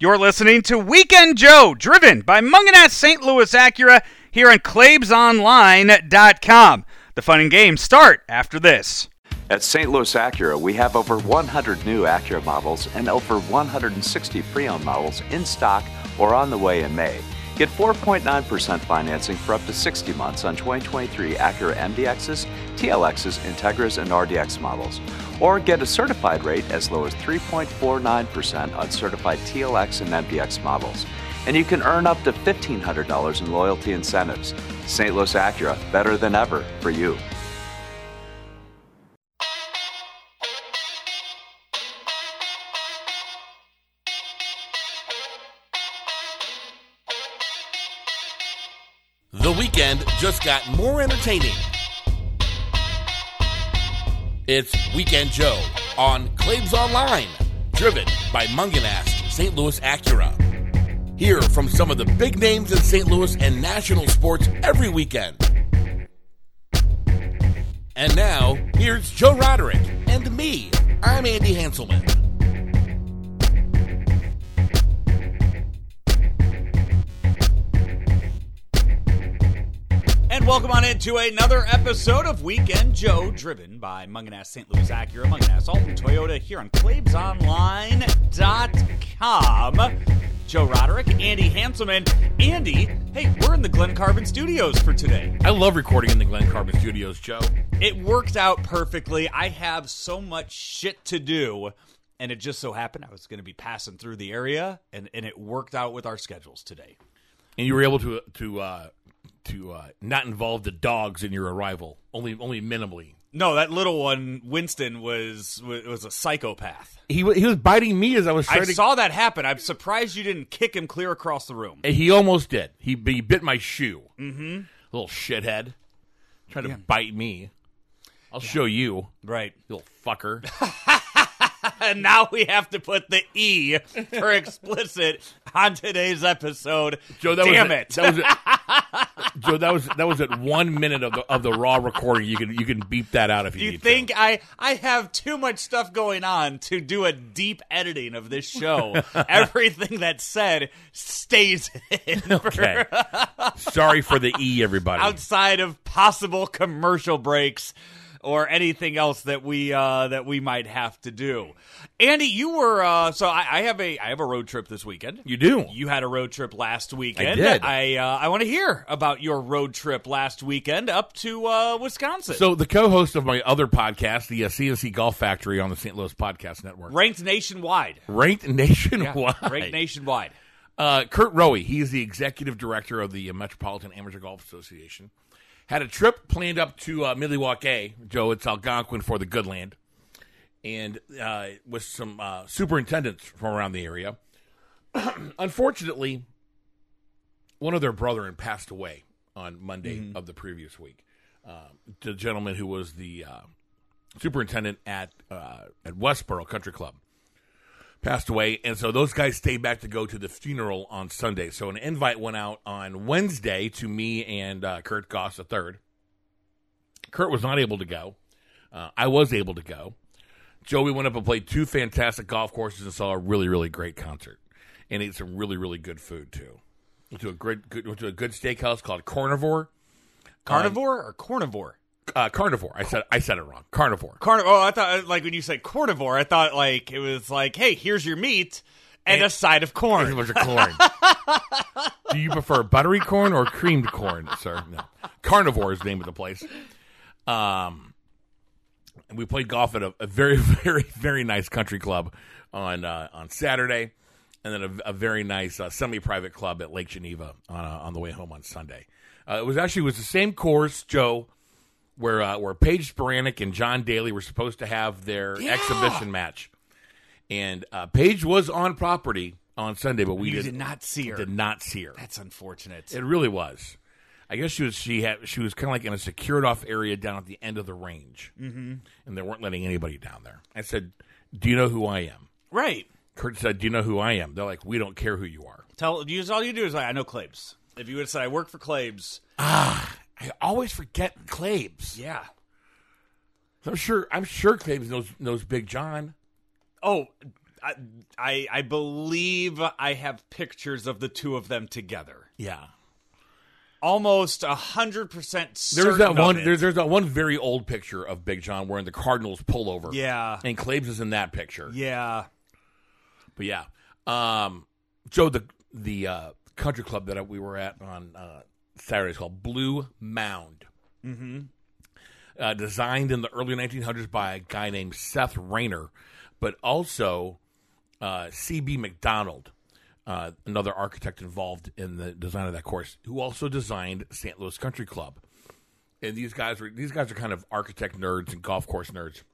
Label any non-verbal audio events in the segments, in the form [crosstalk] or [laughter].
You're listening to Weekend Joe, driven by Mungenast St. Louis Acura here on ClaibsOnline.com. The fun and games start after this. At St. Louis Acura, we have over 100 new Acura models and over 160 pre owned models in stock or on the way in May. Get 4.9% financing for up to 60 months on 2023 Acura MDXs, TLXs, Integras, and RDX models. Or get a certified rate as low as 3.49% on certified TLX and MDX models. And you can earn up to $1,500 in loyalty incentives. St. Louis Acura, better than ever for you. Just got more entertaining. It's Weekend Joe on Claibs Online, driven by Mungenast St. Louis Acura. Hear from some of the big names in St. Louis and national sports every weekend. And now, here's Joe Roderick and me. I'm Andy Hanselman. Welcome on into another episode of Weekend Joe, driven by Mungenast St. Louis Acura, Mungenast Alton Toyota here on ClaibsOnline.com. Joe Roderick, Andy Hanselman. Andy, hey, we're in the Glen Carbon Studios for today. I love recording in the Glen Carbon Studios, Joe. It worked out perfectly. I have so much shit to do, and it just so happened I was going to be passing through the area, and, and it worked out with our schedules today. And you were able to to uh, to uh, not involve the dogs in your arrival, only only minimally. No, that little one, Winston, was was a psychopath. He wa- he was biting me as I was trying I to. saw that happen. I'm surprised you didn't kick him clear across the room. He almost did. He, he bit my shoe. Mm-hmm. Little shithead, trying to bite me. I'll show you, Right. you little fucker. [laughs] [laughs] And now we have to put the E for explicit on today's episode. Joe, that Damn was it. That was at, [laughs] Joe, that was that was at one minute of the of the raw recording. You can you can beep that out if you, you think I I have too much stuff going on to do a deep editing of this show? [laughs] Everything that's said stays in to. Okay. Sorry for the e, everybody. outside of possible commercial breaks or anything else that we uh, that we might have to do. Andy, you were uh, so I, I have a I have a road trip this weekend. you do. You had a road trip last weekend. I did. I uh, I want to hear about your road trip last weekend up to uh, Wisconsin. So the co-host of my other podcast, the uh, CNC Golf Factory on the St. Louis Podcast Network, ranked nationwide. ranked [laughs] nationwide. Ranked nationwide. Uh, Kurt Rowe, he is the executive director of the uh, Metropolitan Amateur Golf Association, had a trip planned up to uh, Milwaukee, Joe, it's Algonquin for the good land, and uh, with some uh, superintendents from around the area. [clears throat] Unfortunately, one of their brethren passed away on Monday of the previous week. Uh, the gentleman who was the uh, superintendent at uh, at Westborough Country Club passed away, and so those guys stayed back to go to the funeral on Sunday. So an invite went out on Wednesday to me and uh, Kurt Goss the third. Kurt was not able to go. Uh, I was able to go. Joey went up and played two fantastic golf courses and saw a really, really great concert, and ate some really, really good food too. Went to a great, good, went to a good steakhouse called Carnivore. Carnivore or carnivore? Uh, carnivore. I said, I said it wrong. Carnivore. Carnivore. Oh, I thought like when you said carnivore, I thought like it was like, hey, here's your meat and, And- a side of There's a corn. bunch of corn. [laughs] Do you prefer buttery corn or creamed corn, sir? No. Carnivore is the name of the place. Um, and we played golf at a, a very, [laughs] very, very nice country club on uh, on Saturday, and then a, a very nice uh, semi-private club at Lake Geneva on uh, on the way home on Sunday. Uh, it was actually it was the same course, Joe, where uh, where Paige Spiranac and John Daly were supposed to have their exhibition match, and uh, Paige was on property on Sunday, but we did, did not see her. did not see her. That's unfortunate. It really was. I guess she was she had she was kind of like in a secured off area down at the end of the range, mm-hmm. and they weren't letting anybody down there. I said, "Do you know who I am?" right. Kurt said, "Do you know who I am?" They're like, "We don't care who you are." Tell you all you do is like, I know Claibs. If you would have said I work for Claibs, I always forget Claves. yeah. I'm sure I'm sure Claves knows knows Big John. Oh, I, I I believe I have pictures of the two of them together. Yeah. Almost a hundred percent. There's that one. There's, there's that one very old picture of Big John wearing the Cardinals pullover. yeah, and Claves is in that picture. yeah. But yeah, um, Joe, the the uh, country club that we were at on uh, Saturday is called Blue Mound. Mm-hmm. Uh, designed in the early 1900s by a guy named Seth Raynor, but also uh, C.B. Macdonald, uh, another architect involved in the design of that course, who also designed St. Louis Country Club. And these guys were these guys are kind of architect nerds and golf course nerds,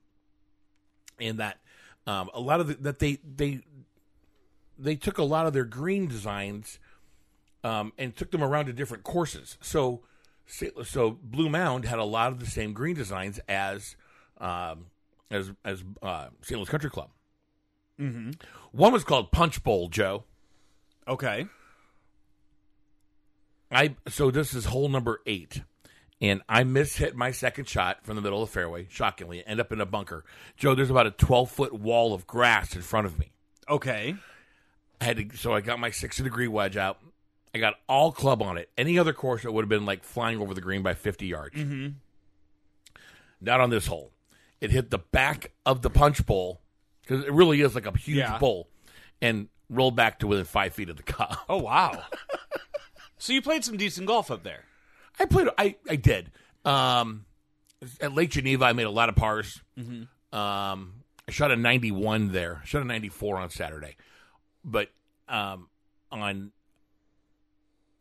and that um, a lot of the, that they they they took a lot of their green designs um, and took them around to different courses. So, so Blue Mound had a lot of the same green designs as um, as as uh, St. Louis Country Club. Mm-hmm. One was called Punch Bowl, Joe. Okay. I so this is hole number eight, and I mishit my second shot from the middle of the fairway. Shockingly, end up in a bunker. Joe, there's about a 12 foot wall of grass in front of me. Okay. I had to, so I got my 60 degree wedge out. I got all club on it. Any other course, it would have been like flying over the green by 50 yards. Mm-hmm. Not on this hole. It hit the back of the punch bowl because it really is like a huge Yeah. bowl, and rolled back to within five feet of the [laughs] cup. Oh wow. so you played some decent golf up there. I played. I I did. Um, at Lake Geneva, I made a lot of pars. Um, I shot a 91 there. I shot a 94 on Saturday, but um, on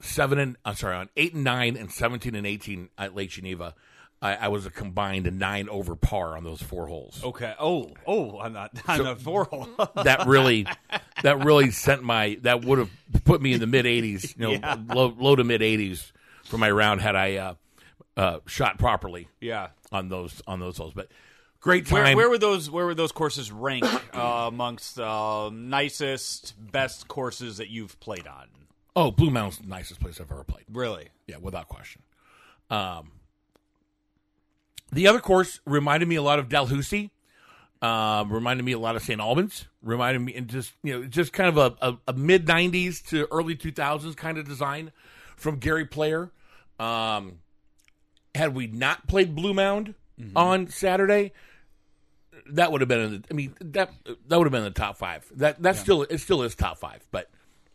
seven and I'm sorry, on eight and nine and 17 and 18 at Lake Geneva, I, I was a combined nine over par on those four holes. Okay. Oh, oh, I'm not on the [laughs] four hole. [laughs] That really, that really sent my. That would have put me in the mid 80s, you know, Yeah. low, low to mid 80s for my round had I uh, uh, shot properly. yeah. on those on those holes. But great Where, time. where would those where would those courses rank uh, amongst uh, nicest best courses that you've played on? Oh, Blue Mound's the nicest place I've ever played. Really? Yeah, without question. Um, the other course reminded me a lot of Dalhousie. Um, reminded me a lot of St. Albans. Reminded me, and just you know, just kind of a, a, a mid '90s to early 2000s kind of design from Gary Player. Um, had we not played Blue Mound on Saturday, that would have been. In the, I mean, that that would have been in the top five. That that still it still is top five, but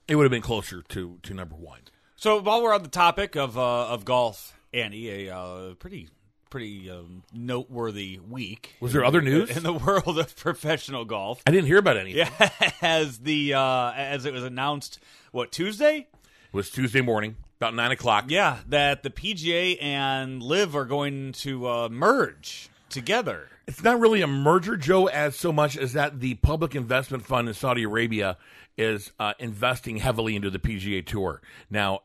it would have been closer to to number one. So while we're on the topic of uh, of golf, Annie, a uh, pretty pretty um, noteworthy week. Was there other news? in the world of [laughs] professional golf? I didn't hear about anything. Yeah, [laughs] as the uh, as it was announced, what Tuesday? It was Tuesday morning, about nine o'clock. Yeah, that the PGA and LIV are going to uh, merge together. It's not really a merger, Joe, as so much as that the public investment fund in Saudi Arabia is uh, investing heavily into the PGA Tour. Now,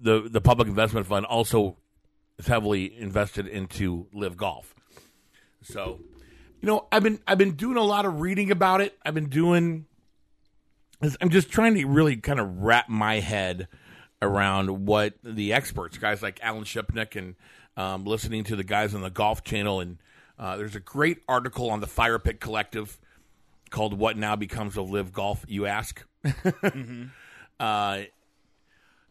the the public investment fund also is heavily invested into LIV Golf. So, you know, I've been I've been doing a lot of reading about it. I've been doing. I'm just trying to really kind of wrap my head around what the experts, guys like Alan Shipnuck, and um, listening to the guys on the Golf Channel. And uh, there's a great article on the Fire Pit Collective called "What Now Becomes of LIV Golf." You ask, [laughs] uh, and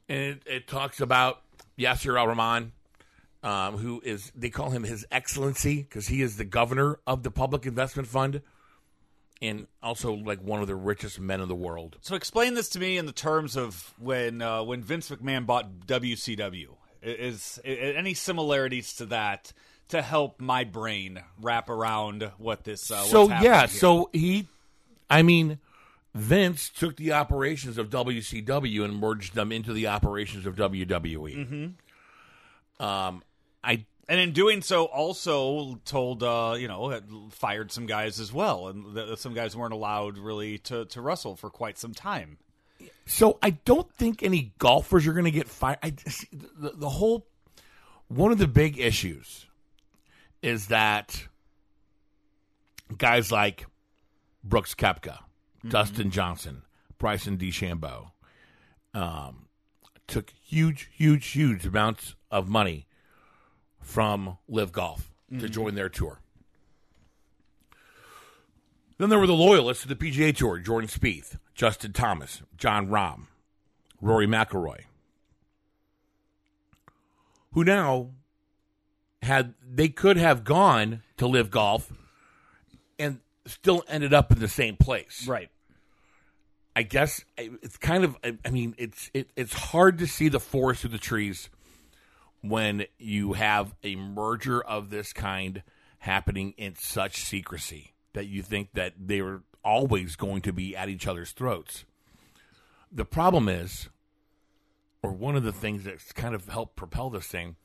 it, it talks about Yasir Al-Rumayyan, um, who is they call him His Excellency because he is the governor of the Public Investment Fund. And also, like one of the richest men in the world. So explain this to me in the terms of when uh, when Vince McMahon bought WCW. I- Is, any similarities to that to help my brain wrap around what this? Uh, so yeah, here? so he, I mean, Vince took the operations of WCW and merged them into the operations of WWE. Mm-hmm. Um, I and in doing so, also told uh, you know fired some guys as well, and th- some guys weren't allowed really to to wrestle for quite some time. So I don't think any golfers are going to get fired. I [laughs] the, the whole one of the big issues is that guys like Brooks Koepka, Dustin Johnson, Bryson DeChambeau um, took huge, huge, huge amounts of money from LIV Golf to join their tour. Then there were the loyalists to the PGA Tour: Jordan Spieth, Justin Thomas, Jon Rahm, Rory McIlroy, who now had they could have gone to LIV Golf and still ended up in the same place. Right. I guess it's kind of. I mean, it's it, it's hard to see the forest through the trees when you have a merger of this kind happening in such secrecy that you think that they were always going to be at each other's throats. The problem is, or one of the things that's kind of helped propel this thing,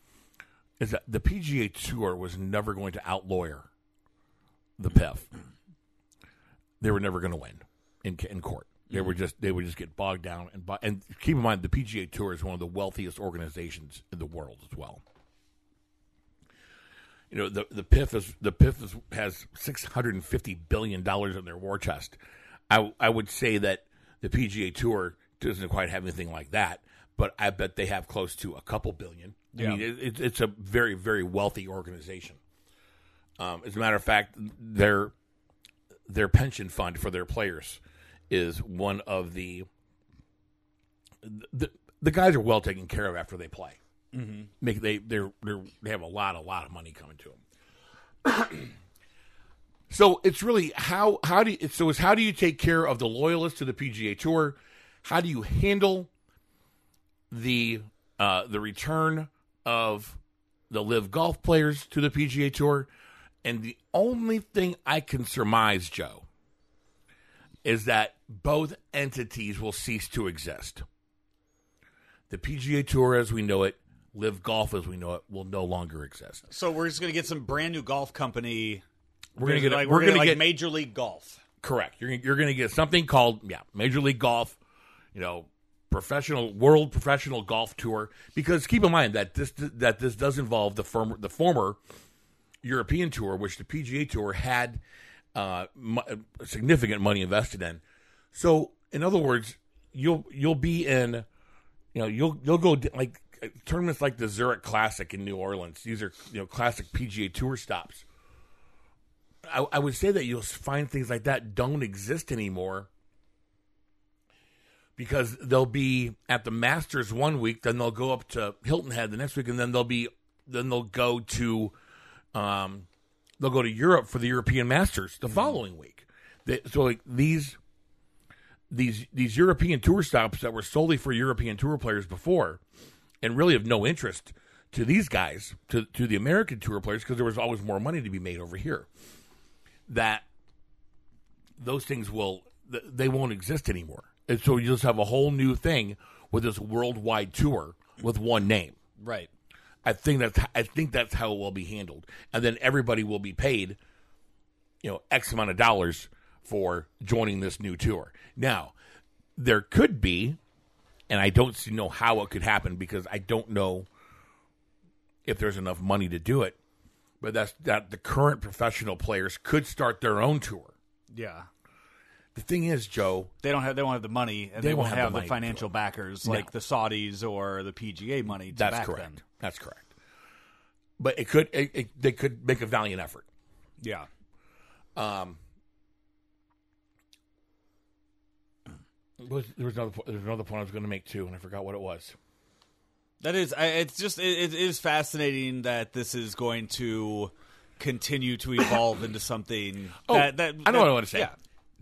is that the PGA Tour was never going to outlawyer the PIF. They were never going to win in in court. They were mm. just they would just get bogged down and and keep in mind the PGA Tour is one of the wealthiest organizations in the world as well. You know the the PIF is the PIF is, has six hundred and fifty billion dollars in their war chest. I I would say that the PGA Tour doesn't quite have anything like that, but I bet they have close to a couple billion. I Yeah. mean, it, it, it's a very very wealthy organization. Um, as a matter of fact, their their pension fund for their players is one of the the the guys are well taken care of after they play. Mm-hmm. Make they they're, they're they have a lot a lot of money coming to them. [clears throat] so it's really how how do you, so it's how do you take care of the loyalists to the PGA Tour? How do you handle the uh, the return of the LIV Golf players to the PGA Tour? And the only thing I can surmise, Joe, is that both entities will cease to exist. The PGA Tour as we know it, LIV Golf as we know it, will no longer exist. So we're just gonna get some brand new golf company. We're gonna get like we're, gonna, gonna like get Major League Golf. correct. You're gonna- you're going to get something called yeah, Major League Golf, you know, professional world professional golf tour. Because keep in mind that this that this does involve the firm the former European tour, which the PGA Tour had uh, significant money invested in. So, in other words, you'll you'll be in, you know, you'll you'll go like tournaments like the Zurich Classic in New Orleans. These are you know classic PGA Tour stops. I, I would say that you'll find things like that don't exist anymore because they'll be at the Masters one week, then they'll go up to Hilton Head the next week, and then they'll be then they'll go to um, they'll go to Europe for the European Masters the following week. They, so like these these these European tour stops that were solely for European tour players before, and really of no interest to these guys to to the American tour players because there was always more money to be made over here. That those things will they won't exist anymore, and so you just have a whole new thing with this worldwide tour with one name. Right. I think that's I think that's how it will be handled, and then everybody will be paid, you know, X amount of dollars for joining this new tour. Now, there could be, and I don't see, know how it could happen because I don't know if there's enough money to do it. But that's that the current professional players could start their own tour. Yeah. The thing is, Joe, They don't have they don't have the money and they, They won't won't have have, the the, money to do financial backers No. like the Saudis or the PGA money to that's back correct. them. That's correct. But it could, it, it, they could make a valiant effort. Yeah. Um, Was, there was another po- there was another point I was going to make too, and I forgot what it was. That is, I- it's just, it, it is fascinating that this is going to continue to evolve into something [coughs] that, that Oh, I know that- what I want to say. Yeah.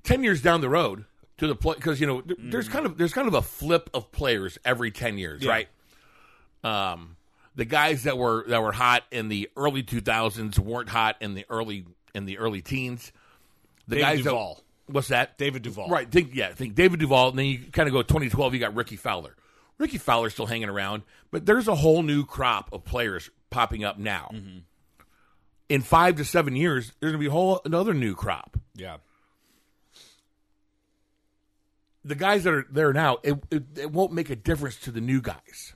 Ten years down the road to the play because you know there, there's kind of there's kind of a flip of players every ten years, Yeah. right? Um, the guys that were that were hot in the early 2000s weren't hot in the early in the early teens. The guys Duval. that what's that? David Duval. Right. Think yeah. Think David Duval, and then you kind of go 2012. You got Rickie Fowler. Rickie Fowler's still hanging around, but there's a whole new crop of players popping up now. Mm-hmm. In five to seven years, there's going to be a whole another new crop. Yeah. The guys that are there now, it, it, it won't make a difference to the new guys.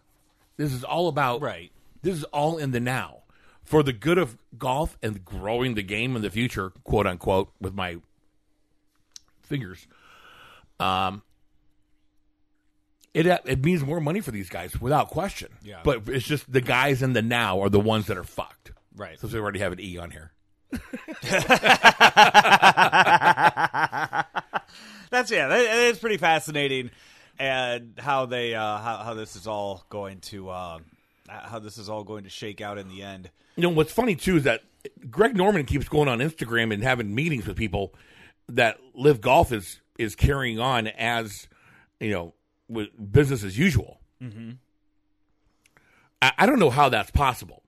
This is all about Right. This is all in the now for the good of golf and growing the game in the future, quote unquote, with my fingers. Um, it it means more money for these guys without question. Yeah. but it's just the guys in the now are the ones that are fucked. Right. Since we already have an E on here. [laughs] That's yeah, that, it's pretty fascinating, and how they uh, how how this is all going to uh, how this is all going to shake out in the end. You know what's funny too is that Greg Norman keeps going on Instagram and having meetings with people that LIV Golf is is carrying on as you know with business as usual. Mm-hmm. I, I don't know how that's possible.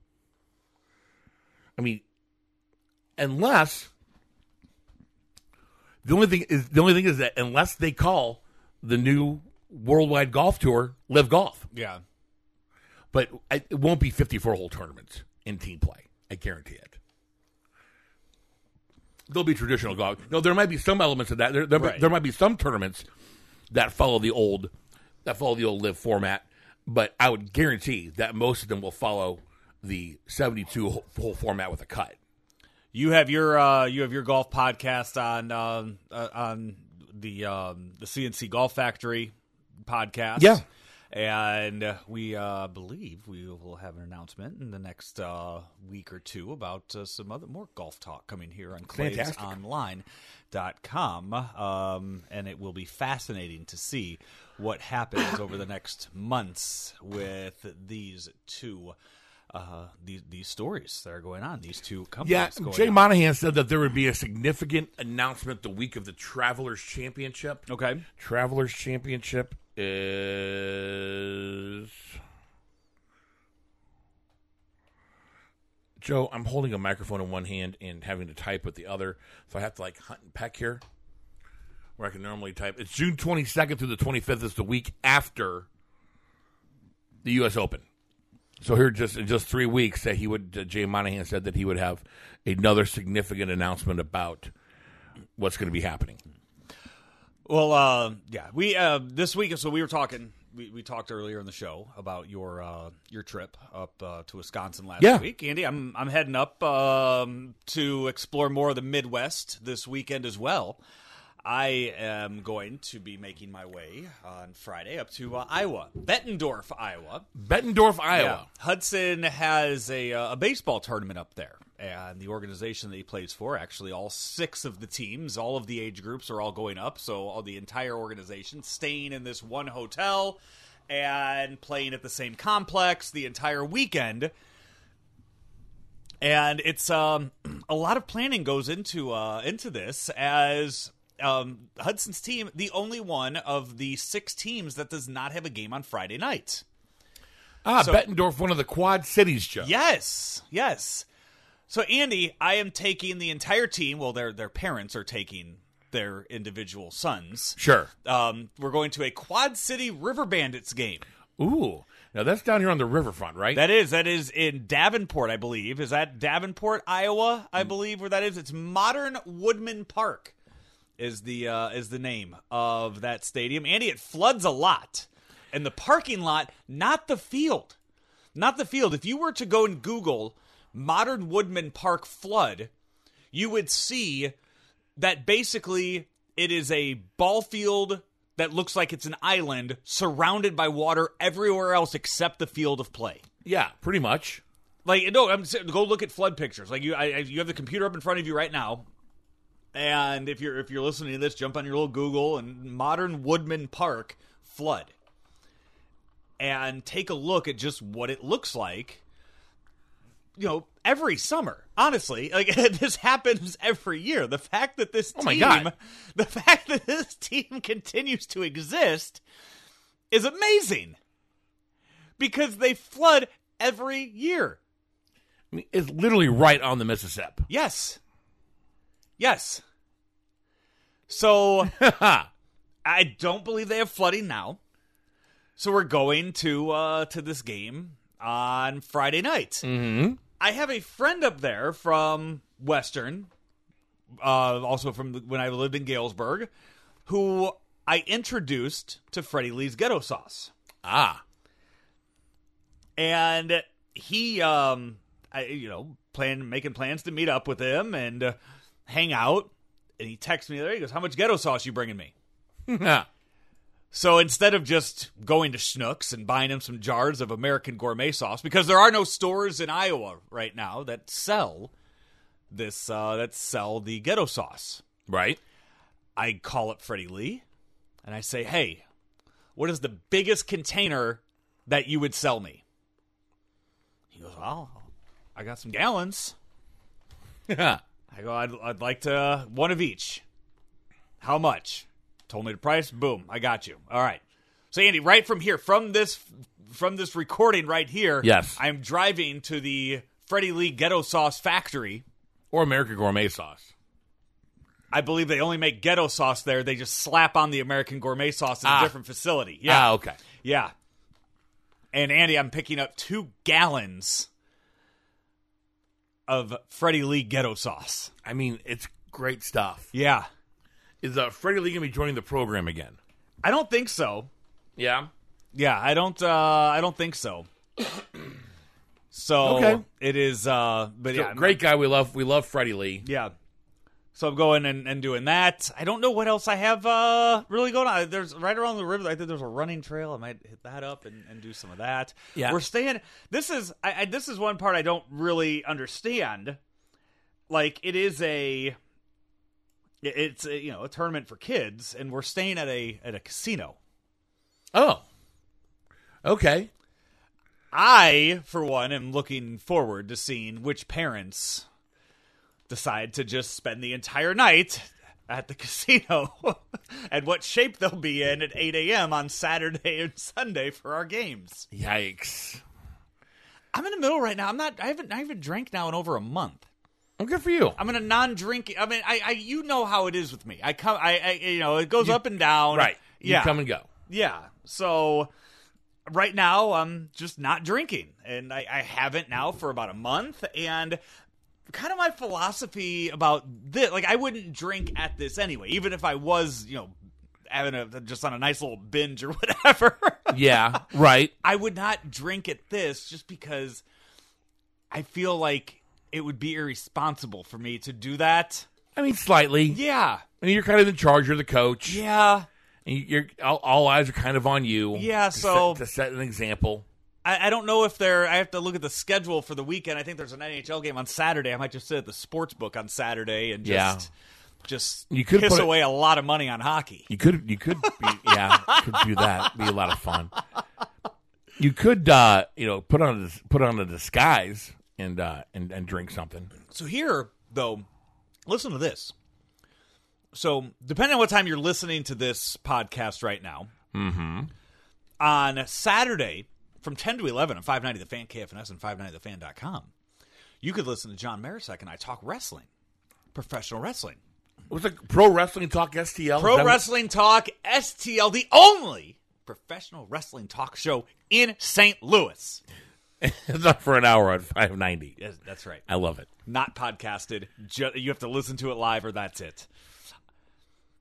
I mean, unless the only thing is the only thing is that unless they call the new worldwide golf tour LIV Golf, Yeah, but it won't be 54 hole tournaments in team play. I guarantee it. There'll be traditional golf. No, there might be some elements of that. There, there, Right. there might be some tournaments that follow the old that follow the old LIV format, but I would guarantee that most of them will follow the 72 hole- hole format with a cut. you have your uh, you have your golf podcast on um, uh, on the um, the CNC Golf Factory podcast. Yeah. And we uh, believe we will have an announcement in the next uh, week or two about uh, some other more golf talk coming here on Fantastic. ClaysOnline.com. Um, and it will be fascinating to see what happens over the next months with these two uh, these these stories that are going on. These two companies. Yeah, Jay on. Monahan said that there would be a significant announcement the week of the Travelers Championship. Okay. Travelers Championship is. Joe, I'm holding a microphone in one hand and having to type with the other, so I have to like hunt and peck here, where I can normally type. It's June 22nd through the 25th. Is the week after the U.S. Open. So here, just in just three weeks, that he would. Uh, Jay Monahan said that he would have another significant announcement about what's going to be happening. Well, uh, yeah, we uh, this week. So we were talking. We, we talked earlier in the show about your uh, your trip up uh, to Wisconsin last Yeah. week, Andy. I'm I'm heading up um, to explore more of the Midwest this weekend as well. I am going to be making my way on Friday up to uh, Iowa, Bettendorf, Iowa. Bettendorf, Iowa. Hudson has a, uh, a baseball tournament up there. And the organization that he plays for, actually, all six of the teams, all of the age groups are all going up. So, all the entire organization staying in this one hotel and playing at the same complex the entire weekend. And it's um, [clears throat] a lot of planning goes into uh, into this as um, Hudson's team, the only one of the six teams that does not have a game on Friday night. Ah, So- Bettendorf, one of the Quad Cities, Joe. Yes, yes. So Andy, I am taking the entire team. Well, their their parents are taking their individual sons. Sure. Um, we're going to a Quad City River Bandits game. Ooh. Now that's down here on the riverfront, right? That is that is in Davenport, I believe. Is that Davenport, Iowa? I believe where that is. It's Modern Woodmen Park. Is the uh, is the name of that stadium? Andy, it floods a lot, and the parking lot, not the field, not the field. If you were to go and Google Modern Woodmen Park flood, you would see that basically it is a ball field that looks like it's an island surrounded by water everywhere else except the field of play. yeah, pretty much. Like no, I'm go look at flood pictures. Like you, I- you have the computer up in front of you right now, and if you're if you're listening to this, jump on your little Google and modern Woodmen Park flood, and take a look at just what it looks like. You know, every summer, honestly, [laughs] like this happens every year. The fact that this Oh team, [laughs] the fact that this team continues to exist, is amazing because they flood every year. I mean, it's literally right on the Mississippi. Yes. Yes. So [laughs] I don't believe they have flooding now. So we're going to uh to this game on Friday night. mm-hmm. I have a friend up there from Western, uh, also from the, when I lived in Galesburg, who I introduced to Freddie Lee's Ghetto Sauce. Ah. and he um I, you know plan making plans to meet up with him and uh, hang out and he texts me there he goes how much ghetto sauce you bringing me [laughs] so instead of just going to Schnucks and buying him some jars of American gourmet sauce because there are no stores in Iowa right now that sell this uh, that sell the ghetto sauce. Right. I call up Freddie Lee and I say, "Hey, what is the biggest container that you would sell me?" He goes, "Well, I got some gallons." [laughs] I go, I'd, I'd like to one of each. How much? Told me the price. Boom, I got you. All right. So Andy, right from here, from this from this recording right here, Yes. I'm driving to the Freddie Lee Ghetto Sauce Factory. Or American Gourmet sauce. I believe they only make ghetto sauce there. They just slap on the American gourmet sauce in Ah. a different facility. Yeah. Ah, okay. Yeah. And Andy, I'm picking up two gallons of Freddie Lee ghetto sauce. I mean, it's great stuff. Yeah. Is uh, Freddie Lee going to be joining the program again? I don't think so. Yeah. Yeah, I don't. Uh, I don't think so. [clears throat] So Okay. it is. Uh, but So, yeah, great guy. We love we love Freddie Lee. Yeah. So I'm going and, and doing that. I don't know what else I have uh, really going on. There's right around the river. I think there's a running trail. I might hit that up and, and do some of that. Yeah. we're staying. This is I, I, this is one part I don't really understand. Like it is a, it's a, you know a tournament for kids, and we're staying at a at a casino. Oh. Okay. I, for one, am looking forward to seeing which parents decide to just spend the entire night at the [laughs] casino and what shape they'll be in at 8 a.m. on Saturday and Sunday for our games. Yikes. I'm in the middle right now. I'm not. I haven't. I haven't drank now in over a month. Well, good for you. I'm in a non-drinking. I mean, I, I. You know how it is with me. I come. I. I you know, it goes up and down. right. You Yeah. come and go. Yeah. So right now I'm just not drinking. And I, I haven't now for about a month. And kind of my philosophy about this like I wouldn't drink at this anyway, even if I was, you know, having a just on a nice little binge or [laughs] whatever. Yeah. right. [laughs] I would not drink at this just because I feel like it would be irresponsible for me to do that. I mean, slightly. Yeah. I mean, you're kind of in charge. You're the coach. Yeah. And you're all, all eyes are kind of on you. Yeah, to so- set, to set an example. I, I don't know if they're. I have to look at the schedule for the weekend. I think there's an NHL game on Saturday. I might just sit at the sports book on Saturday and just Yeah. just You could piss put it- away a lot of money on hockey. You could you could be, yeah could do that. Be a lot of fun. You could uh, you know put on a, put on a disguise and uh, and and drink something. So here, though, listen to this. So depending on what time you're listening to this podcast right now, mm-hmm. on Saturday from 10 to 11 on 590 The Fan, KFNS, and 590thefan.com, you could listen to John Marisek and I talk wrestling, professional wrestling. Was it Pro Wrestling Talk STL? Pro that Wrestling Talk STL, the only professional wrestling talk show in St. Louis. [laughs] It's up for an hour on five ninety. Yes, that's right. I love it. Not podcasted. Ju- you have to listen to it live, or that's it.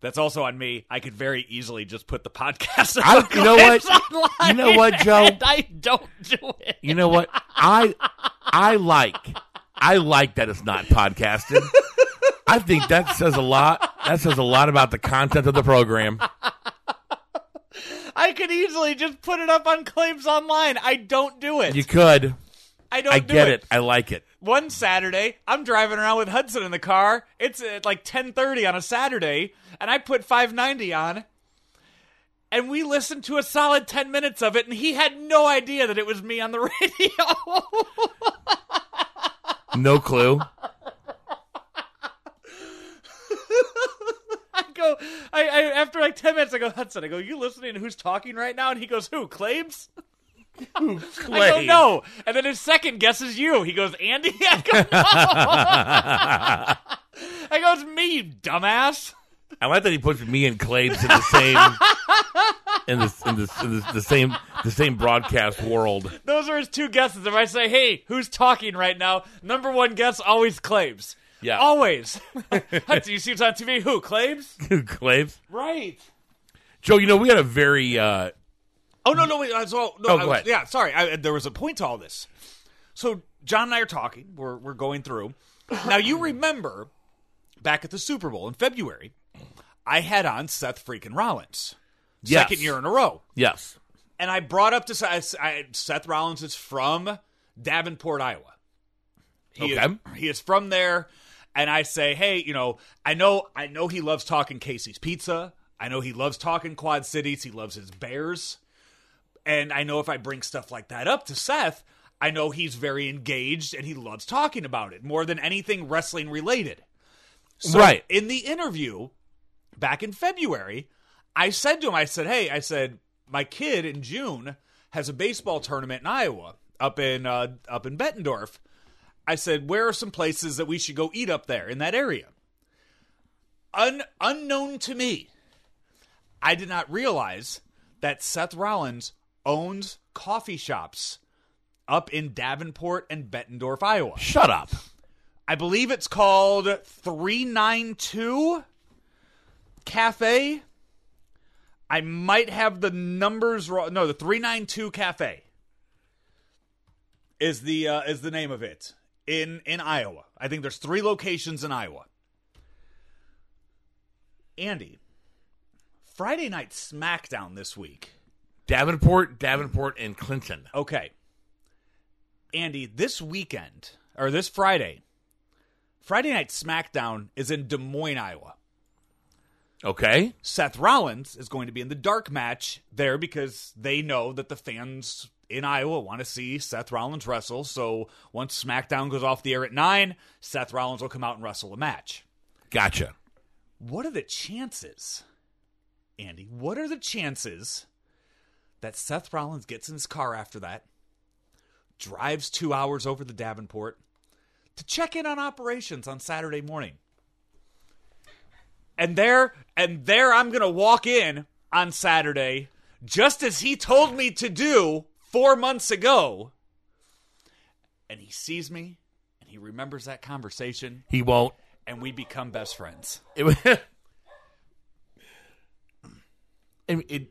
That's also on me. I could very easily just put the podcast. I- on [laughs] you know what? [laughs] online, You know what, Joe? I don't do it. You know what? I I like I like that it's not podcasted. I think that says a lot. That says a lot about the content of the program. I could easily just put it up on claims online. I don't do it. You could. I don't I do get it. I like it. One Saturday, I'm driving around with Hudson in the car. It's at like 10:30 on a Saturday, and I put 590 on. And we listened to a solid 10 minutes of it, and he had no idea that it was me on the [laughs] radio. No clue. [laughs] I go, I, I after like 10 minutes, I go, Hudson, I go, you listening to who's talking right now? And he goes, who? Claims? [laughs] I go, Clay. no. And then his second guess is you. He goes, Andy? [laughs] I go, no. [laughs] I go, it's me, you dumbass. I like that he puts me and Claves in the same in the in the, in the, the same the same broadcast world. Those are his two guesses. If I say, "Hey, who's talking right now?" Number one guess always claims. Yeah. always. Do you see what's on TV? Who claims? Claves. Right. Joe, you know we had a very uh, Oh no, no, wait. I was, oh, no, Oh, I was- yeah, sorry. I, there was a point to all this. So John and I are talking. We're we're going through. Now you [laughs] remember back at the Super Bowl in February, I had on Seth freaking Rollins, Yes. second year in a row. yes. and I brought up to I, I, Seth Rollins is from Davenport, Iowa. He Okay. is, he is from there, and I say, "Hey, you know, I know I know he loves talking Casey's Pizza. I know he loves talking Quad Cities. He loves his Bears. And I know if I bring stuff like that up to Seth, I know he's very engaged and he loves talking about it more than anything wrestling related. So Right. in the interview back in February, I said to him, I said, "Hey, I said my kid in June has a baseball tournament in Iowa up in uh, up in Bettendorf." I said, "Where are some places that we should go eat up there in that area?" Un- unknown to me, I did not realize that Seth Rollins owns coffee shops up in Davenport and Bettendorf, Iowa. Shut up. I believe it's called 392 Cafe. I might have the numbers wrong. No, the 392 Cafe is the uh, is the name of it in in Iowa. I think there's three locations in Iowa. Andy, Friday night SmackDown this week. Davenport, Davenport, and Clinton. Okay. Andy, this weekend, or this Friday, Friday Night SmackDown is in Des Moines, Iowa. Okay. Seth Rollins is going to be in the dark match there because they know that the fans in Iowa want to see Seth Rollins wrestle. So once SmackDown goes off the air at 9, Seth Rollins will come out and wrestle a match. Gotcha. What are the chances, Andy? What are the chances that Seth Rollins gets in his car after that, drives two hours over to Davenport to check in on operations on Saturday morning? And there, and there, I'm gonna walk in on Saturday, just as he told me to do four months ago. And he sees me, and he remembers that conversation, He won't. and we become best friends. It, was- [laughs] it, it,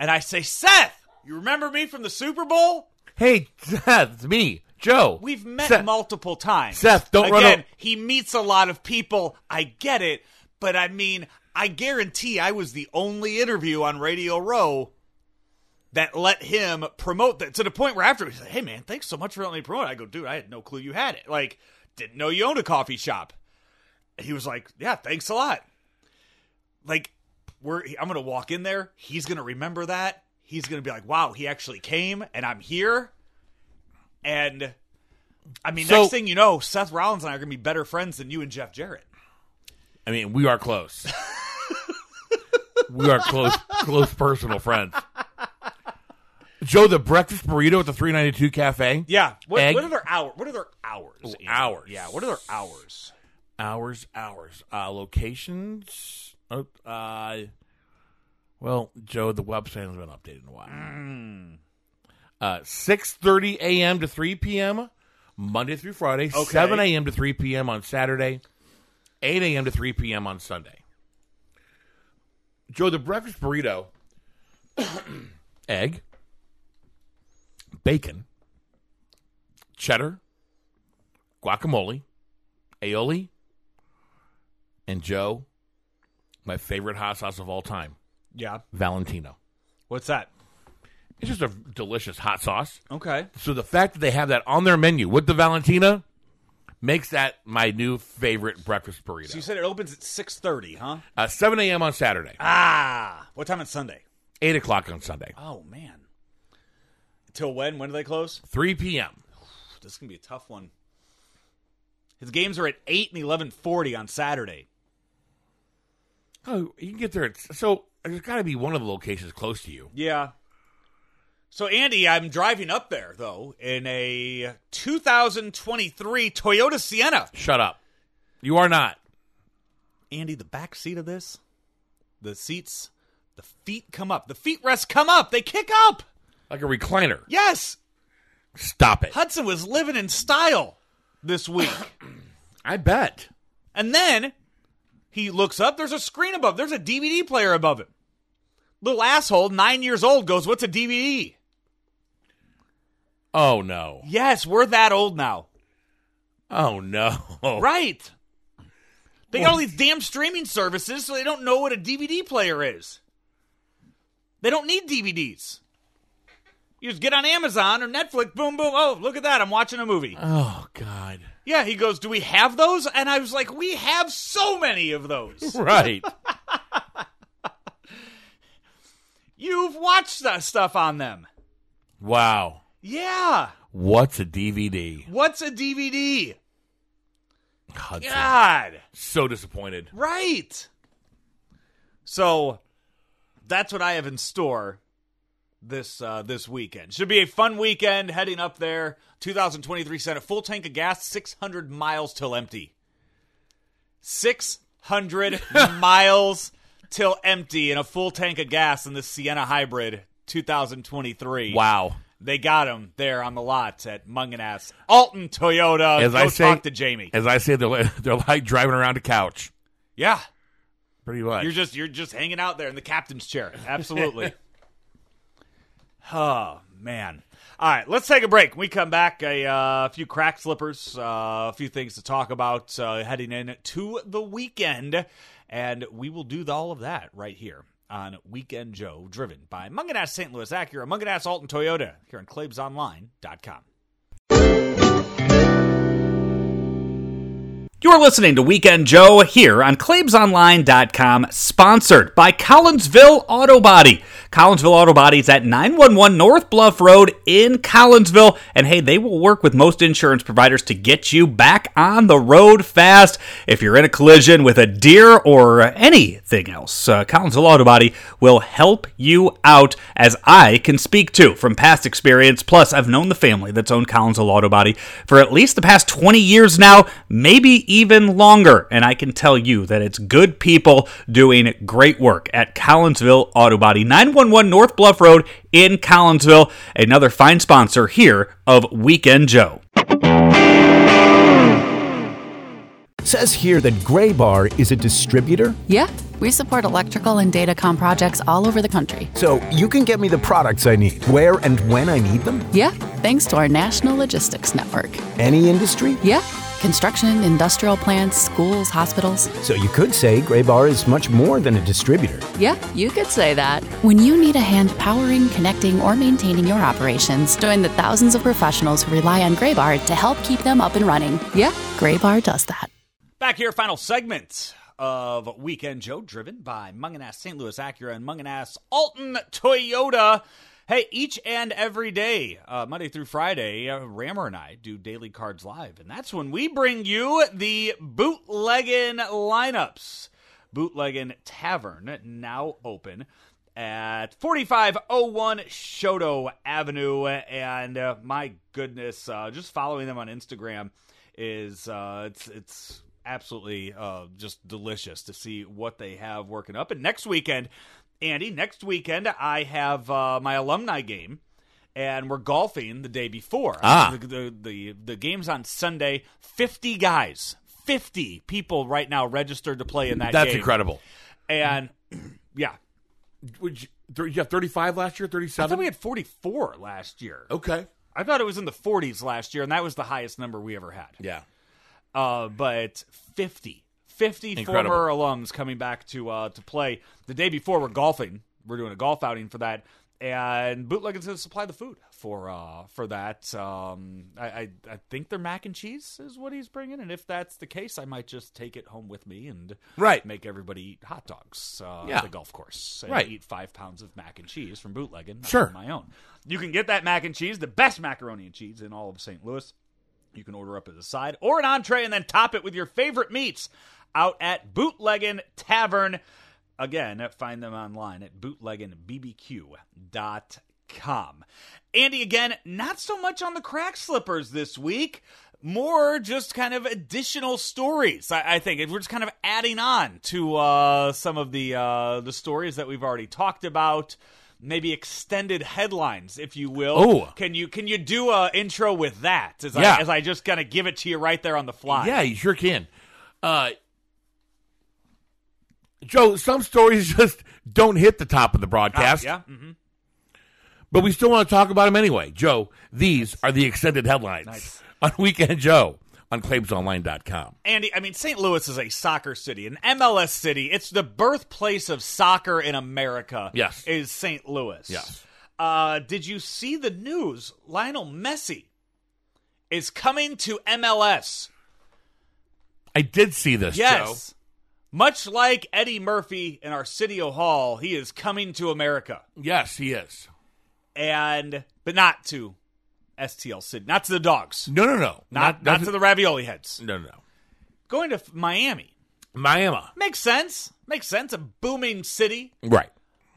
and I say, Seth, you remember me from the Super Bowl? hey, Seth, it's me, Joe. We've met Seth, multiple times. Seth, don't run Again, he meets a lot of people. I get it, but I mean, I guarantee I was the only interview on Radio Row that let him promote that to the point where after he said, "Hey man, thanks so much for letting me promote." it." I go, "Dude, I had no clue you had it. Like, didn't know you owned a coffee shop." He was like, "Yeah, thanks a lot." Like, we're I'm gonna walk in there. He's gonna remember that. He's gonna be like, "Wow, he actually came, and I'm here." And I mean, So- next thing you know, Seth Rollins and I are gonna be better friends than you and Jeff Jarrett. I mean, we are close. we are close, close personal friends. Joe, the breakfast burrito at the 392 Cafe. Yeah. What, Egg. what are their hours? What are their hours? Hours. Yeah. What are their hours? Hours, hours. Uh, locations. Oh, uh, well, Joe, the website hasn't been updated in a while. Mm. Uh, 6.30 a.m. to 3 p.m. Monday through Friday. Okay. 7 a.m. to 3 p.m. on Saturday. 8 a.m. to 3 p.m. on Sunday. Joe, the breakfast burrito, egg, bacon, cheddar, guacamole, aioli, and Joe, my favorite hot sauce of all time, Yeah. Valentina. What's that? It's just a delicious hot sauce. Okay. So the fact that they have that on their menu with the Valentina makes that my new favorite breakfast burrito. So you said it opens at six thirty, huh? uh, 7 a.m. on Saturday, Ah. What time on Sunday? 8 o'clock on Sunday, Oh man. Till when? When do they close? 3 p.m. This is gonna be a tough one. His games are at eight and eleven forty on Saturday. Oh, you can get there. At, so there's got to be one of the locations close to you. Yeah. So Andy, I'm driving up there though in a 2023 Toyota Sienna. Shut up. You are not. Andy, the back seat of this, the seats, the feet come up. The feet rest come up. They kick up. Like a recliner. Yes. Stop it. Hudson was living in style this week. [clears throat] I bet. and then he looks up. There's a screen above. There's a DVD player above him. Little asshole, nine years old, goes, What's a DVD? Oh, no. Yes, we're that old now. Oh, no. Right. They got all these damn streaming services, so they don't know what a DVD player is. They don't need DVDs. You just get on Amazon or Netflix, boom, boom. Oh, look at that. I'm watching a movie. Oh, God. Yeah, he goes, "Do we have those?" And I was like, "We have so many of those." [laughs] Right. [laughs] You've watched that stuff on them. wow. Yeah. What's a DVD? What's a DVD? Hudson. God. So disappointed. Right. So that's what I have in store this uh, this weekend. Should be a fun weekend heading up there. 2023 Sienna full tank of gas, 600 miles till empty. 600 [laughs] miles till empty in a full tank of gas in the Sienna Hybrid 2023. Wow. They got him there on the lot at Mungenast. Alton Toyota. As Go I say- talk to Jamie. As I say, they're, li- [laughs] they're like driving around a couch. Yeah. Pretty much. You're just you're just hanging out there in the captain's chair. Absolutely. [laughs] oh man. All right, let's take a break. We come back, a uh, few crack slippers, uh, a few things to talk about uh, heading in to the weekend, and we will do all of that right here on Weekend Joe, driven by Mungenast St. Louis Acura, Mungenast Alton Toyota, here on ClaibsOnline.com. You're listening to Weekend Joe here on ClaibsOnline.com, sponsored by Collinsville Auto Body. Collinsville Auto Body is at 911 North Bluff Road in Collinsville. And hey, they will work with most insurance providers to get you back on the road fast. If you're in a collision with a deer or anything else, uh, Collinsville Auto Body will help you out, as I can speak to from past experience. Plus, I've known the family that's owned Collinsville Auto Body for at least the past 20 years now, maybe even longer. And I can tell you that it's good people doing great work at Collinsville Auto Body, 911 North Bluff Road in Collinsville. Another fine sponsor here of Weekend Joe. says here that Graybar is a distributor, Yeah, we support electrical and datacom projects all over the country. so you can get me the products I need, where and when I need them. Yeah, thanks to our national logistics network. Any industry. Yeah, construction, industrial plants, schools, hospitals. So you could say Graybar is much more than a distributor. Yeah, you could say that. When you need a hand powering, connecting, or maintaining your operations, join the thousands of professionals who rely on Graybar to help keep them up and running. Yeah, Graybar does that. Back here, final segment of Weekend Joe, driven by Mungenast St. Louis Acura and Mungenast Alton Toyota. Hey, each and every day, uh, Monday through Friday, uh, Rammer and I do Daily Cards Live, and that's when we bring you the Bootleggin lineups. Bootleggin Tavern, now open at 4501 Chouteau Avenue. And uh, my goodness, uh, just following them on Instagram is uh, it's it's absolutely uh, just delicious to see what they have working up. And next weekend, Andy, next weekend I have uh, my alumni game. And we're golfing the day before. Ah. the, the the the game's on Sunday. Fifty guys, fifty people right now registered to play in that. That's game. incredible. And [clears throat] yeah, Would you, thir- you have 35 last year, 37? I thought we had 44 last year. okay. I thought it was in the 40s last year, and that was the highest number we ever had. Yeah. Uh, but 50, 50 Incredible. former alums coming back to uh, to play. The day before, we're golfing. We're doing a golf outing for that, and Bootleg is going to supply the food for uh, for that. Um, I, I I think their mac and cheese is what he's bringing, and if that's the case, I might just take it home with me and Right. make everybody eat hot dogs uh, Yeah. at the golf course and Right. eat five pounds of mac and cheese from Bootleggin Sure. my own. You can get that mac and cheese, the best macaroni and cheese in all of St. Louis. You can order up as a side or an entree and then top it with your favorite meats out at Bootleggin Tavern. Again, find them online at bootlegginbbq.com. Andy, again, not so much on the crack slippers this week. More just kind of additional stories. I, I think we're just kind of adding on to uh, some of the uh, the stories that we've already talked about. Maybe extended headlines, if you will. Oh. can you can you do a intro with that? As Yeah. I, as I just kind of give it to you right there on the fly. Yeah, you sure can. Uh, Joe, some stories [laughs] just don't hit the top of the Ah, broadcast, yeah. mhm. but we still want to talk about them anyway. Joe, these are the extended headlines Nice. [laughs] on Weekend Joe on ClaimsOnline.com. Andy, I mean, St. Louis is a soccer city, an MLS city. It's the birthplace of soccer in America. Yes. is St. Louis. Yes. Uh, did you see the news? Lionel Messi is coming to MLS I did see this, Yes. Much like Eddie Murphy in Arsenio Hall, he is coming to America. Yes, he is. And but not to STL City, not to the dogs. No, no, no. Not not, to the ravioli heads. No, no, no. Going to Miami. Miami. Makes sense. Makes sense. A booming city. Right.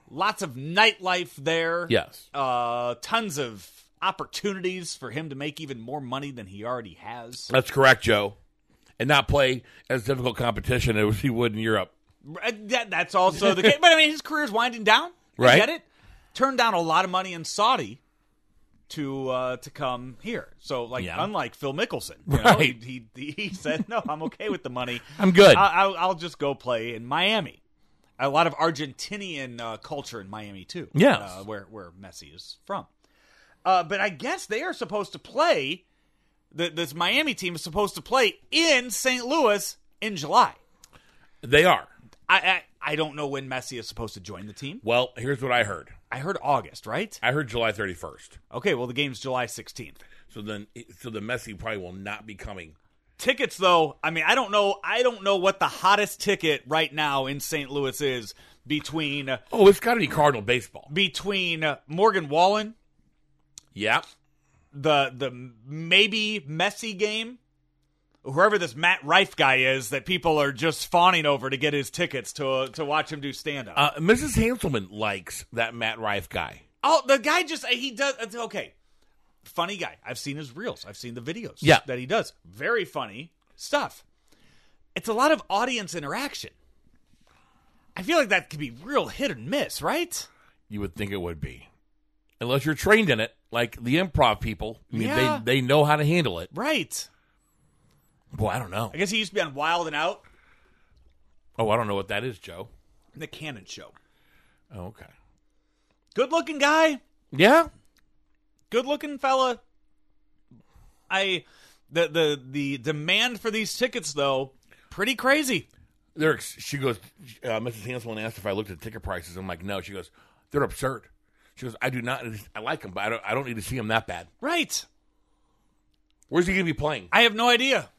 Lots of nightlife there. Yes. Uh, tons of opportunities for him to make even more money than he already has. That's correct, Joe. And not play as difficult competition as he would in Europe. Uh, That, that's also the case. But I mean, his career's winding down. I Right. get it. Turned down a lot of money in Saudi to uh, to come here. So, like, Yeah. unlike Phil Mickelson, you know, Right. he, he he said, "No, I'm okay with the money. I'm good. I, I'll, I'll just go play in Miami." A lot of Argentinian uh, culture in Miami too. Yes. uh, where where Messi is from. Uh, but I guess they are supposed to play. The, this Miami team is supposed to play in St. Louis in July. They are. I, I I don't know when Messi is supposed to join the team. Well, here's what I heard. I heard August, right? I heard July 31st. Okay, well the game's July 16th. So then, so the Messi probably will not be coming. Tickets though, I mean, I don't know I don't know what the hottest ticket right now in St. Louis is between Oh, it's got to be Cardinal baseball. between Morgan Wallen, Yep. The the maybe Messi game, whoever this Matt Rife guy is that people are just fawning over to get his tickets to to watch him do stand up. Uh, Mrs. Hanselman likes that Matt Rife guy. Oh, the guy just he does okay. Funny guy. I've seen his reels. I've seen the videos Yeah. that he does. Very funny stuff. It's a lot of audience interaction. I feel like that could be real hit and miss, right? You would think it would be, unless you're trained in it, like the improv people. I mean, Yeah. they they know how to handle it. Right. Boy, I don't know. I guess he used to be on Wild and Out, Oh, I don't know what that is, Joe. the Cannon Show. Oh, okay. Good looking guy. Yeah. Good looking fella. I the the the demand for these tickets though, pretty crazy. They're, she goes, uh, Mrs. Hanselman asked if I looked at ticket prices. I'm like, no. She goes, they're absurd. She goes, I do not, I like him, but I don't, I don't need to see him that bad. Right. Where's he going to be playing? I have no idea.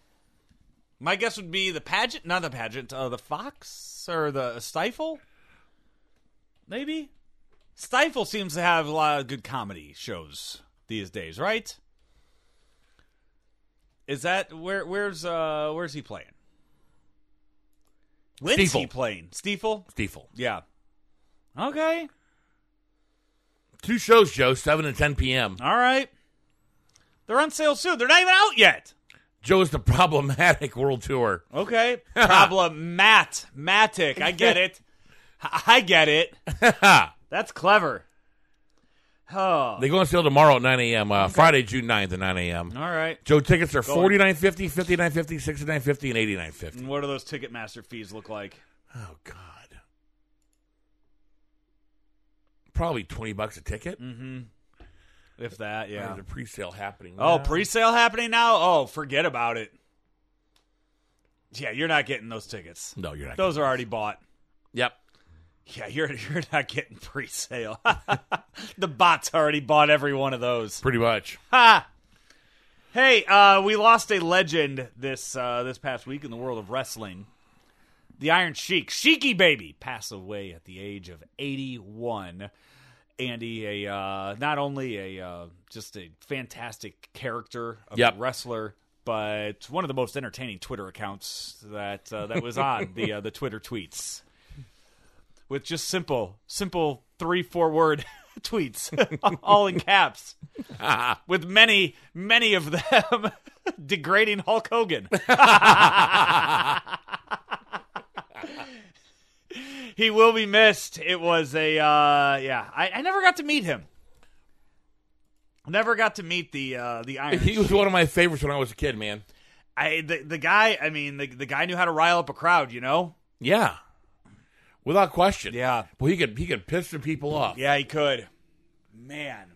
My guess would be the pageant, not the pageant, uh, the Fox or the Stifel. Maybe Stifel seems to have a lot of good comedy shows these days, right? Is that where? Where's uh? Where's he playing? When's he playing? Stifel. Stifel. Yeah. Okay. Two shows, Joe, 7 and 10 p.m. All right. They're on sale soon. They're not even out yet. Joe's the [laughs] problematic world tour. Okay. [laughs] Problematic. Matic. I get it. I get it. [laughs] That's clever. Oh. They go on sale tomorrow at 9 a.m. Uh, Friday, June 9th at 9 a.m. All right. Joe tickets are forty nine fifty, fifty nine fifty, sixty nine fifty, and eighty nine fifty. And what do those Ticketmaster fees look like? Oh God, probably twenty bucks a ticket. If that, yeah. There's a pre sale happening. Now. Oh, now. pre-sale happening now? Oh, forget about it. Yeah, you're not getting those tickets. No, you're not. Those are already bought. Yep. Yeah, you're [laughs] you're not getting pre-sale. [laughs] the bots already bought every one of those. Pretty much. Ha! Hey, uh, we lost a legend this uh, this past week in the world of wrestling. The Iron Sheik, Sheiky baby, passed away at the age of 81. Andy, a uh, not only a uh, just a fantastic character of Yep. a wrestler, but one of the most entertaining Twitter accounts that uh, that was on the uh, the Twitter tweets with just simple, simple three four word [laughs] tweets, [laughs] all in caps [laughs] with many, many of them degrading Hulk Hogan. He will be missed. It was a uh, yeah. I, I never got to meet him. Never got to meet the uh, the Iron. He was one of my favorites when I was a kid, man. I the, the guy. I mean, the the guy knew how to rile up a crowd. You know. Yeah, without question. Yeah. Well, he could he could piss some people off. Yeah, he could. Man.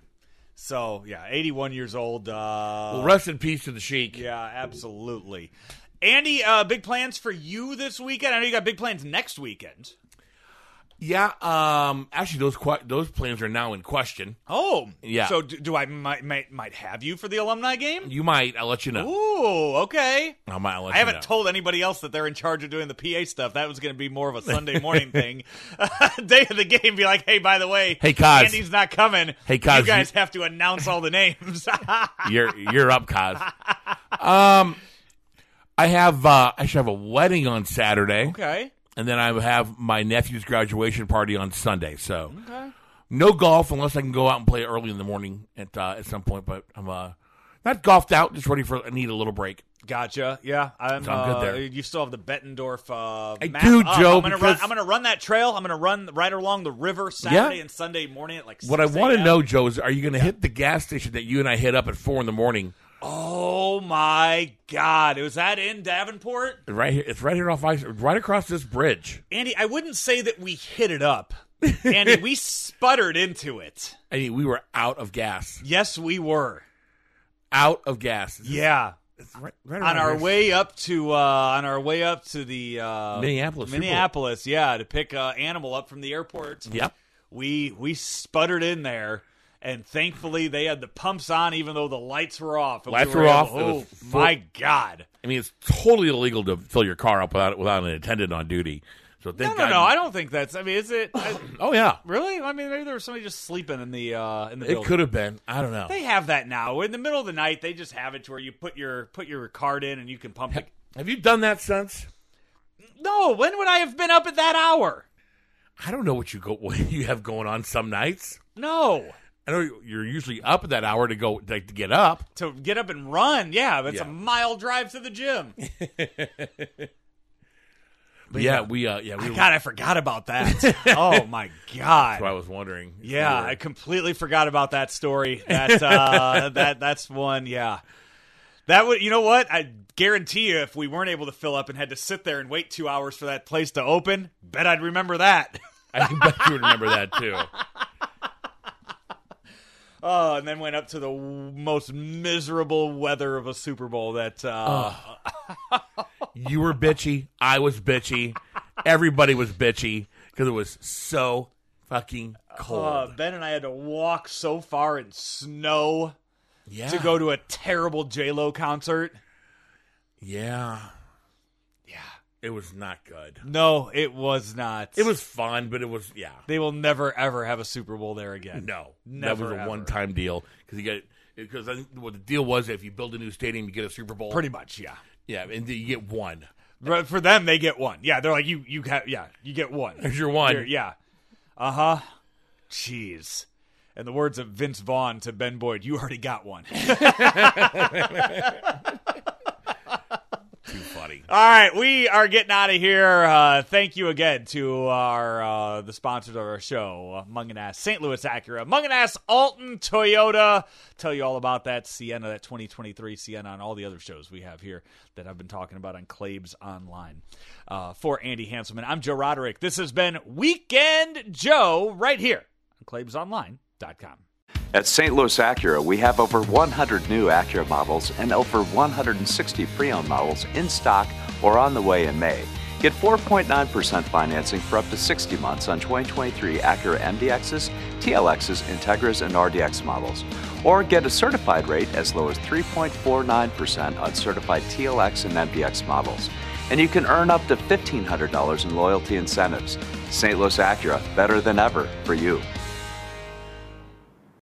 So yeah, eighty one years old. Uh, Well, rest in peace to the Sheik. Yeah, absolutely. Andy, uh, big plans for you this weekend? I know you got big plans next weekend. Yeah, um, actually, those que- those plans are now in question. Oh, Yeah. So do, do I might, might might have you for the alumni game? You might. I'll let you know. Ooh, okay. I might. I'll let I you haven't know. told anybody else that they're in charge of doing the PA stuff. That was going to be more of a Sunday [laughs] morning thing. [laughs] Day of the game, be like, hey, by the way, Hey, Kaz. Andy's not coming. Hey, Kaz, you guys you- have to announce all the names. [laughs] you're you're up, Kaz. Um, I have uh, I should have a wedding on Saturday, okay. And then I have my nephew's graduation party on Sunday. So no golf unless I can go out and play early in the morning at uh, at some point. But I'm uh, not golfed out, just ready for. I need a little break. Gotcha. Yeah, I'm, So I'm good uh, there. You still have the Bettendorf. Uh, I do, up. Joe, I'm gonna run. I'm gonna run that trail. I'm gonna run right along the river Saturday and Sunday morning at like. What I want to know, Joe, is are you going to hit the gas station that you and I hit up at four in the morning? Oh my God! Was that in Davenport? Right here, it's right here off ice, right across this bridge. Andy, I wouldn't say that we hit it up. Andy, we [laughs] sputtered into it. I mean, we were out of gas, Yes, we were. out of gas. It's Yeah. right, right On our here. way up to uh on our way up to the uh Minneapolis, Super Minneapolis, yeah, to pick uh animal up from the airport. Yep. We we sputtered in there and thankfully they had the pumps on even though the lights were off. Lights were able- off. Oh full- my god. I mean, it's totally illegal to fill your car up without without an attendant on duty. So No, no, God. no. I don't think that's. I mean, is it I, [coughs] oh yeah, really? I mean, maybe there was somebody just sleeping in the uh in the it building. could have been. I don't know. They have that now. In the middle of the night, they just have it to where you put your put your card in and you can pump it. Have you done that since? No, when would I have been up at that hour? I don't know what you go [laughs] what you have going on some nights. No. I know you're usually up at that hour to go like, to get up. To get up and run, yeah, but it's Yeah. a mile drive to the gym. [laughs] But yeah, we uh yeah we. God, I forgot about that. [laughs] oh my god. that's why I was wondering. Yeah, you were- I completely forgot about that story. That uh, [laughs] that that's one. Yeah, that would. You know what? I guarantee you, if we weren't able to fill up and had to sit there and wait two hours for that place to open, bet I'd remember that. I bet you would remember that too. Oh, and then went up to the w- most miserable weather of a Super Bowl. That uh, You were bitchy. I was bitchy. Everybody was bitchy because it was so fucking cold. uh, Ben and I had to walk so far in snow yeah. to go to a terrible J Lo concert. Yeah. It was not good. no, it was not. It was fun, but it was yeah. They will never ever have a Super Bowl there again. No, Never, that was a one-time deal because you get because what the deal was if you build a new stadium, you get a Super Bowl. Pretty much, yeah. yeah, and you get one. But for them, they get one. Yeah, they're like you. You have yeah. You get one. There's your one. You're- yeah. Uh huh. Jeez. In the words of Vince Vaughn to Ben Boyd, you already got one. [laughs] [laughs] All right, we are getting out of here. Uh, thank you again to our uh, the sponsors of our show, uh, Mungenast St. Louis Acura, Mungenast Alton Toyota. Tell you all about that Sienna, that 2023 Sienna, and all the other shows we have here that I've been talking about on Claves Online. Uh, for Andy Hanselman, I'm Joe Roderick. This has been Weekend Joe right here on ClavesOnline.com. At St. Louis Acura, we have over 100 new Acura models and over 160 pre-owned models in stock or on the way in May. Get 4.9% financing for up to 60 months on 2023 Acura MDXs, TLXs, Integras, and RDX models. Or get a certified rate as low as 3.49% on certified TLX and MDX models. And you can earn up to $1,500 in loyalty incentives. St. Louis Acura, better than ever for you.